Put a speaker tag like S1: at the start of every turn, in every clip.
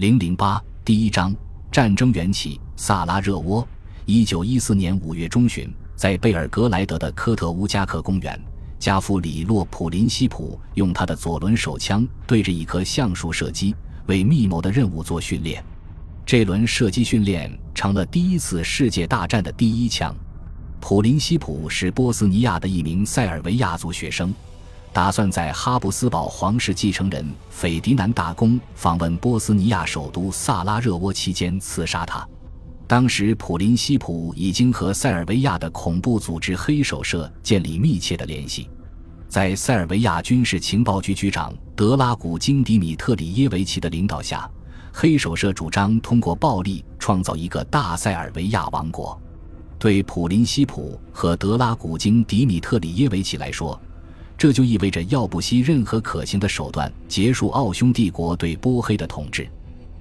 S1: 零零八第一章战争缘起。萨拉热窝，一九一四年五月中旬，在贝尔格莱德的科特乌加克公园，加夫里洛普林西普用他的左轮手枪对着一棵橡树射击，为密谋的任务做训练。这轮射击训练成了第一次世界大战的第一枪。普林西普是波斯尼亚的一名塞尔维亚族学生。打算在哈布斯堡皇室继承人斐迪南大公访问波斯尼亚首都萨拉热窝期间刺杀他。当时，普林西普已经和塞尔维亚的恐怖组织黑手社建立密切的联系。在塞尔维亚军事情报局局长德拉古金迪米特里耶维奇的领导下，黑手社主张通过暴力创造一个大塞尔维亚王国。对普林西普和德拉古金迪米特里耶维奇来说，这就意味着要不惜任何可行的手段结束奥匈帝国对波黑的统治。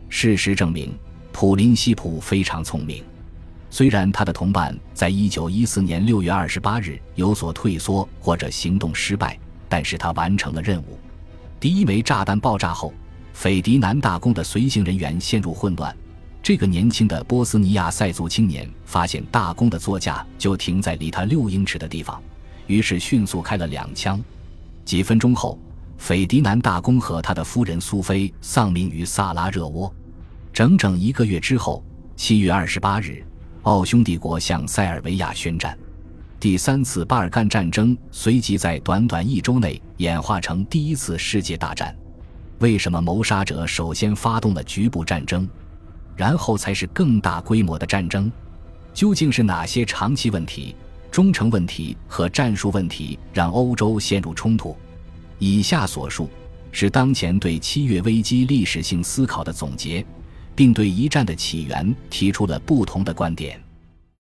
S1: 事实证明，普林西普非常聪明。虽然他的同伴在一九一四年六月二十八日有所退缩或者行动失败，但是他完成了任务。第一枚炸弹爆炸后，斐迪南大公的随行人员陷入混乱。这个年轻的波斯尼亚塞族青年发现大公的座驾就停在离他六英尺的地方。于是迅速开了两枪，几分钟后，斐迪南大公和他的夫人苏菲丧命于萨拉热窝。整整一个月之后，七月二十八日，奥匈帝国向塞尔维亚宣战。第三次巴尔干战争随即在短短一周内演化成第一次世界大战。为什么谋杀者首先发动了局部战争，然后才是更大规模的战争？究竟是哪些长期问题？忠诚问题和战术问题让欧洲陷入冲突。以下所述是当前对七月危机历史性思考的总结，并对一战的起源提出了不同的观点。